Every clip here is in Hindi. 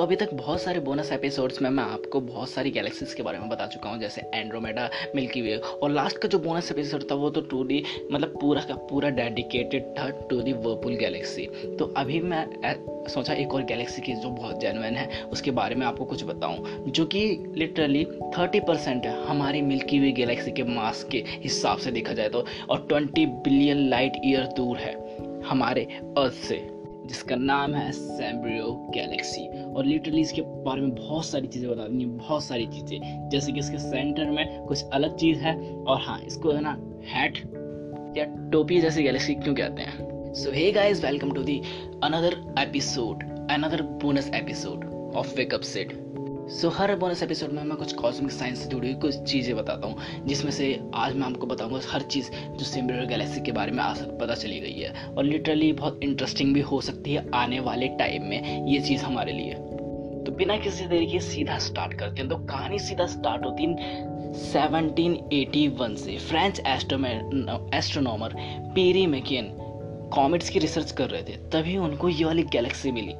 तो अभी तक बहुत सारे बोनस एपिसोड्स में मैं आपको बहुत सारी गैलेक्सीज के बारे में बता चुका हूँ, जैसे एंड्रोमेडा मिल्की वे और लास्ट का जो बोनस एपिसोड था वो तो टू डी मतलब पूरा का पूरा डेडिकेटेड था टू दी वर्पुल गैलेक्सी तो अभी मैं सोचा एक और गैलेक्सी की जो बहुत जेनवन है, उसके बारे में आपको कुछ बताऊँ, जो कि लिटरली थर्टी परसेंट है हमारी मिल्की वे गैलेक्सी के मास के हिसाब से देखा जाए तो और ट्वेंटी बिलियन लाइट ईयर दूर है हमारे अर्थ से। जिसका नाम है सैम्ब्रियो गैलेक्सी और लिटरली इसके बारे में बहुत सारी चीज़ें बता दी बहुत सारी चीज़ें। जैसे कि इसके सेंटर में कुछ अलग चीज़ है, और हाँ इसको है ना हैट या टोपी जैसी गैलेक्सी क्यों कहते हैं। So hey guys welcome to the another episode another bonus episode of wake up set so so, हर बोनस एपिसोड में मैं कुछ कॉस्मिक साइंस से जुड़ी हुई कुछ चीज़ें बताता हूँ जिसमें से आज मैं आपको बताऊँगा हर चीज़ जो सिम्बुलर गैलेक्सी के बारे में आज पता चली गई है। और लिटरली बहुत इंटरेस्टिंग भी हो सकती है आने वाले टाइम में ये चीज़ हमारे लिए। तो बिना किसी देरी के सीधा स्टार्ट करते हैं। तो कहानी सीधा स्टार्ट होती है 1781 से। French astronomer Pierre Mechain comets की रिसर्च कर रहे थे तभी उनको ये वाली गैलेक्सी मिली।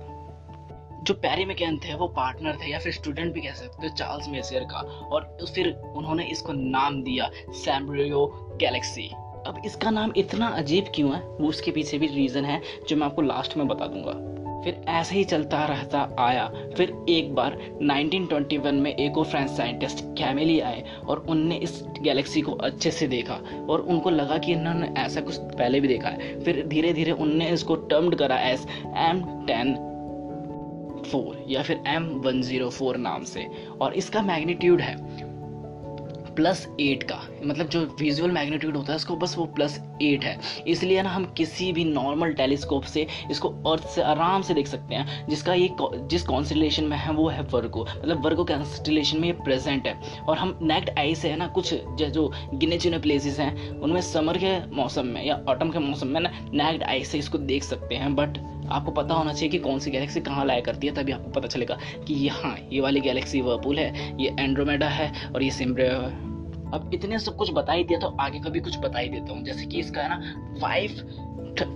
जो पैरी मैकेन थे, वो पार्टनर थे या फिर स्टूडेंट भी कह सकते थे चार्ल्स मेसियर का। और फिर उन्होंने इसको नाम दिया सैम्ब्रियो गैलेक्सी अब इसका नाम इतना अजीब क्यों है? वो उसके पीछे भी रीज़न है, जो मैं आपको लास्ट में बता दूँगा। फिर ऐसे ही चलता रहता आया। फिर एक बार 1921 में एक और फ्रेंच साइंटिस्ट कैमेली आए, और उनने इस गैलेक्सी को अच्छे से देखा। और उनको लगा कि इन्होंने ऐसा कुछ पहले भी देखा है। फिर धीरे धीरे उनने इसको टर्म्ड करा एस एम टेन फोर या फिर एम वन ज़ीरो फोर नाम से। और इसका मैग्नीट्यूड है प्लस एट का। मतलब जो विजुअल मैग्नीट्यूड होता है, उसको बस वो प्लस एट है। इसलिए ना हम किसी भी नॉर्मल टेलीस्कोप से इसको अर्थ से आराम से देख सकते हैं, जिसका ये जिस कॉन्स्टलेशन में है, वो है वर्गो। मतलब वर्गो कॉन्स्टलेशन में ये प्रेजेंट है। और हम नेक्ट आई से है ना, कुछ जो गिने चुने प्लेसेस हैं, उनमें समर के मौसम में या ऑटम के मौसम में ना नेक्ट आई से इसको देख सकते हैं। बट आपको पता होना चाहिए कि कौन सी गैलेक्सी कहाँ लाया करती है, तभी आपको पता चलेगा कि ये हाँ ये वाली गैलेक्सी वर्पूल है, ये एंड्रोमेडा है और ये सिम्ब्रे है। अब इतने सब कुछ बता ही दिया तो आगे का भी कुछ बता ही देता हूँ। जैसे कि इसका है ना five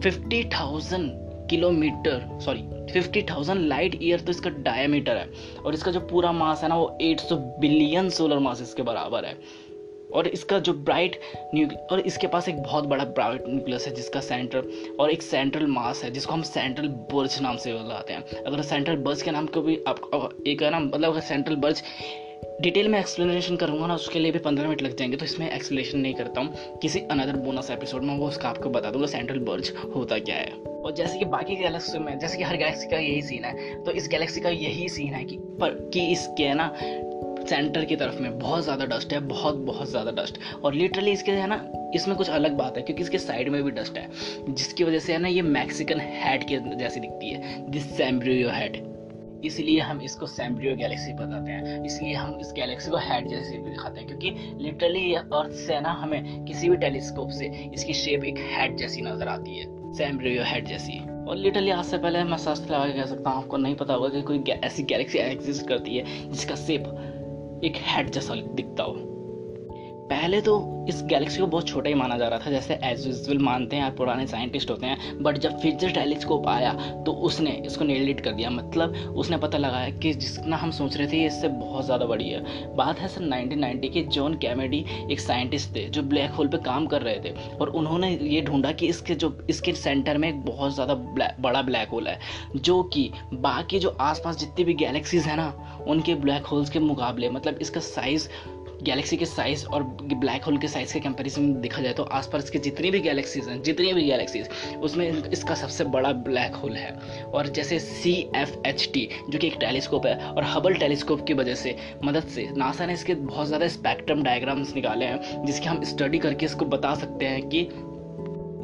fifty thousand kilometre sorry fifty thousand light year तो इसका डायमीटर है। और इसका जो पूरा मास है ना, वो एट सौ बिलियन सोलर मास इसके बराबर है। और इसका जो ब्राइट और इसके पास एक बहुत बड़ा ब्राइट न्यूक्लियस है, जिसका सेंटर और एक सेंट्रल मास है, जिसको हम सेंट्रल बर्ज नाम से बुलाते हैं। अगर सेंट्रल बर्ज के नाम को भी आप, एक है ना मतलब अगर सेंट्रल बर्ज, डिटेल में एक्सप्लेनेशन करूँगा ना, उसके लिए भी पंद्रह मिनट लग जाएँगे तो इसमें एक्सप्लेनेशन नहीं करता हूँ। किसी अनदर बोनस एपिसोड में, वो उसका आपको बता दूँगा सेंट्रल बर्ज होता क्या है। और जैसे कि बाकी गैलेक्सी में, जैसे कि हर गैलेक्सी का यही सीन है तो इस गैलेक्सी का यही सीन है कि, पर, कि इसके ना सेंटर की तरफ़ में बहुत ज़्यादा डस्ट है, बहुत बहुत ज़्यादा डस्ट और लिटरली इसके है ना, इसमें कुछ अलग बात है, क्योंकि इसके साइड में भी डस्ट है, जिसकी वजह से है ना, ये मैक्सिकन हेड के जैसी दिखती है दिस सैम्ब्रियो हेड इसलिए हम इसको सैम्ब्रियो गैलेक्सी बताते हैं. इसलिए हम इस गैलेक्सी को हेड जैसे भी दिखाते हैं, क्योंकि लिटरली अर्थ से ना, हमें किसी भी टेलीस्कोप से इसकी शेप एक हेड जैसी नज़र आती है सैम्ब्रियो हेड जैसी. और लिटरली आज से पहले मैं सच लगा के कह सकता हूँ, आपको नहीं पता होगा कि कोई ऐसी गैलेक्सी एग्जिस्ट करती है, जिसका शेप एक हेड जैसा दिखता हो। पहले तो इस गैलेक्सी को बहुत छोटा ही माना जा रहा था, जैसे एज यूजल मानते हैं, पुराने साइंटिस्ट होते हैं बट जब फ्यूचर टेलीस्कोप आया तो उसने इसको नेलिट कर दिया। मतलब उसने पता लगाया कि जितना हम सोच रहे थे इससे बहुत ज़्यादा बड़ी है। बात है सर 1990 के जॉन कैमेडी एक साइंटिस्ट थे, जो ब्लैक होल पर काम कर रहे थे, और उन्होंने ये ढूंढा कि इसके जो, इसके सेंटर में एक बहुत ज़्यादा बड़ा ब्लैक होल है, जो कि बाकी जो आसपास जितनी भी गैलेक्सीज हैं ना, उनके ब्लैक होल्स के मुकाबले मतलब इसका साइज़ गैलेक्सी के साइज़ और ब्लैक होल के साइज़ के कंपेरिजन में देखा जाए तो आसपास के जितनी भी गैलेक्सीज हैं, जितनी भी गैलेक्सीज उसमें इसका सबसे बड़ा ब्लैक होल है। और जैसे सी एफ़ एच टी जो कि एक टेलीस्कोप है, और हबल टेलीस्कोप की वजह से मदद से नासा ने इसके बहुत ज़्यादा स्पेक्ट्रम डायग्राम्स निकाले हैं, जिसके हम स्टडी करके इसको बता सकते हैं कि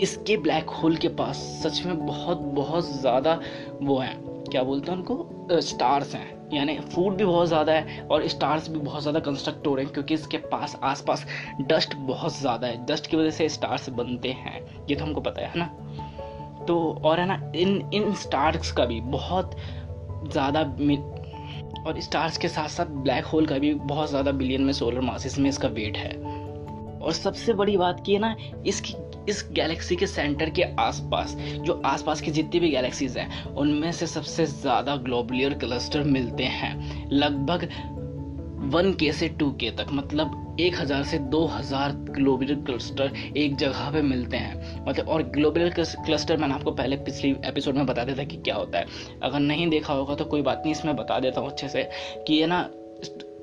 इसके ब्लैक होल के पास सच में बहुत बहुत ज़्यादा वो हैं। क्या बोलते हैं उनको? स्टार्स हैं। यानी फ़ूड भी बहुत ज़्यादा है और स्टार्स भी बहुत ज़्यादा कंस्ट्रक्ट हो रहे हैं क्योंकि इसके पास, आसपास डस्ट बहुत ज़्यादा है। डस्ट की वजह से स्टार्स बनते हैं। ये तो हमको पता है ना? तो और है ना, इन इन स्टार्स का भी बहुत ज़्यादा और स्टार्स के साथ साथ ब्लैक होल का भी बहुत ज़्यादा बिलियन में सोलर मासिस में इसका वेट है। और सबसे बड़ी बात की है ना, इसकी इस गैलेक्सी के सेंटर के आसपास, जो आसपास की जितनी भी गैलेक्सीज हैं, उनमें से सबसे ज़्यादा ग्लोबुलर क्लस्टर मिलते हैं। लगभग वन के से टू के तक मतलब एक हज़ार से दो हज़ार ग्लोबुलर क्लस्टर एक जगह पे मिलते हैं। मतलब और ग्लोबुलर क्लस्टर मैंने आपको पहले पिछली एपिसोड में बता दिया था कि क्या होता है। अगर नहीं देखा होगा तो कोई बात नहीं, इसमें बता देता हूँ अच्छे से कि ये ना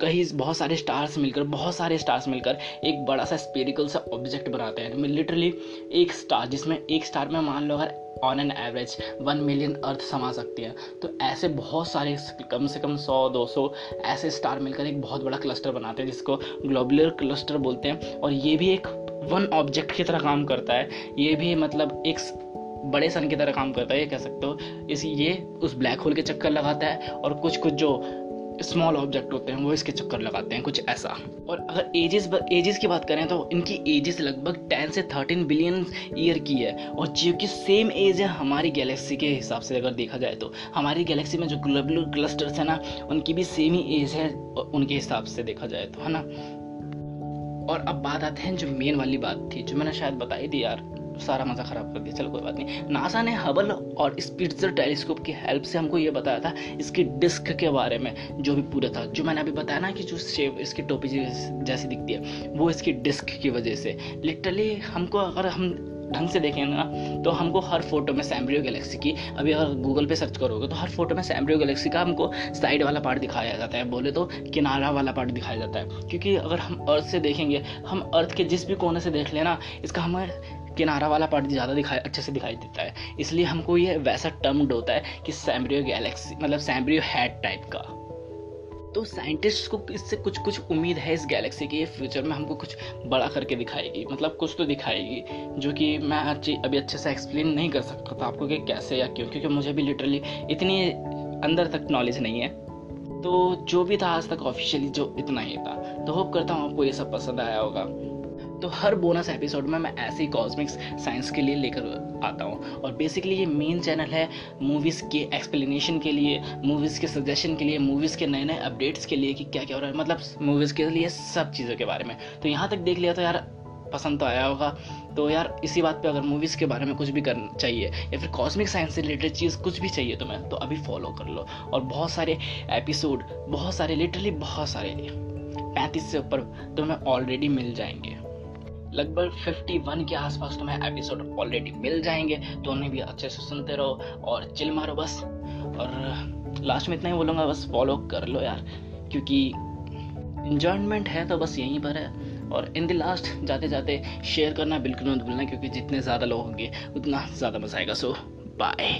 कहीं बहुत सारे स्टार्स मिलकर, बहुत सारे स्टार्स मिलकर एक बड़ा सा स्पेरिकल सा ऑब्जेक्ट बनाते हैं। लिटरली एक स्टार जिसमें एक स्टार में मान लो अगर on an average one million earth समा सकती है तो ऐसे बहुत सारे कम से कम सौ, दो सौ ऐसे स्टार मिलकर एक बहुत बड़ा क्लस्टर बनाते हैं, जिसको ग्लोबुलर क्लस्टर बोलते हैं। और ये भी एक वन ऑब्जेक्ट की तरह काम करता है। ये भी मतलब एक बड़े सन की तरह काम करता है, ये कह सकते हो। इस, ये उस ब्लैक होल के चक्कर लगाता है और कुछ कुछ जो स्मॉल ऑब्जेक्ट होते हैं, वो इसके चक्कर लगाते हैं, कुछ ऐसा। और अगर एजेस एजेस की बात करें तो इनकी एजेस लगभग टेन से थर्टीन बिलियन ईयर की है। और जो कि सेम एज है हमारी गैलेक्सी के हिसाब से अगर देखा जाए तो। हमारी गैलेक्सी में जो ग्लोबुलर क्लस्टर्स है ना, उनकी भी सेम ही एज है उनके हिसाब से देखा जाए तो है ना? और अब बात आते हैं जो मेन वाली बात थी, जो मैंने शायद बताई थी यार। सारा मज़ा ख़राब कर दिया। चलो कोई बात नहीं। नासा ने हबल और स्पिट्जर टेलीस्कोप की हेल्प से हमको ये बताया था इसकी डिस्क के बारे में, जो भी पूरा था। जो मैंने अभी बताया ना कि जो शेप इसकी टोपी जैसी दिखती है, वो इसकी डिस्क की वजह से। लिटरली हमको अगर हम ढंग से देखें ना तो हमको हर फ़ोटो में सैम्ब्रियो गैलेक्सी की, अभी अगर गूगल पे सर्च करोगे तो हर फ़ोटो में सैम्ब्रियो गैलेक्सी का हमको साइड वाला पार्ट दिखाया जाता है। बोले तो किनारा वाला पार्ट दिखाया जाता है। क्योंकि अगर हम अर्थ से देखेंगे, हम अर्थ के जिस भी कोने से देख लेना इसका हमें किनारा वाला पार्ट ज़्यादा दिखाई, अच्छे से दिखाई देता है। इसलिए हमको ये वैसा टर्म्ड होता है कि सैम्ब्रियो गैलेक्सी मतलब सैम्ब्रियो हैड टाइप का। तो साइंटिस्ट को इससे कुछ कुछ उम्मीद है इस गैलेक्सी की फ्यूचर में हमको कुछ बड़ा करके दिखाएगी। मतलब कुछ तो दिखाएगी, जो कि मैं अच्छी अभी अच्छे से एक्सप्लेन नहीं कर सकता था आपको कि कैसे या क्यों, क्योंकि मुझे भी लिटरली इतनी अंदर तक नॉलेज नहीं है। तो जो भी था आज तक ऑफिशियली जो इतना ही था। तो होप करता हूँ आपको ये सब पसंद आया होगा। तो हर बोनस एपिसोड में मैं ऐसे ही कॉस्मिक्स साइंस के लिए लेकर आता हूँ। और बेसिकली ये मेन चैनल है मूवीज़ के एक्सप्लेनेशन के लिए मूवीज़ के सजेशन के लिए मूवीज़ के नए नए अपडेट्स के लिए कि क्या क्या हो रहा है मतलब मूवीज़ के लिए सब चीज़ों के बारे में। तो यहाँ तक देख लिया तो यार पसंद तो आया होगा। तो यार इसी बात पे अगर मूवीज़ के बारे में कुछ भी करना चाहिए या फिर कॉस्मिक साइंस से रिलेटेड चीज़ कुछ भी चाहिए तुम्हें तो अभी फॉलो कर लो। और बहुत सारे एपिसोड बहुत सारे लिटरली बहुत सारे, पैंतीस से ऊपर तुम्हें ऑलरेडी मिल जाएँगे। लगभग 51 के आसपास तुम्हें एपिसोड ऑलरेडी मिल जाएँगे। तो उन्हें भी अच्छे से सुनते रहो और चिल मारो बस। और लास्ट में इतना ही बोलूँगा, बस फॉलो कर लो यार, क्योंकि इंजॉयमेंट है तो बस यहीं पर है। और इन द लास्ट जाते जाते शेयर करना बिल्कुल मत भूलना, क्योंकि जितने ज़्यादा लोग होंगे, उतना ज़्यादा मज़ा आएगा। सो बाय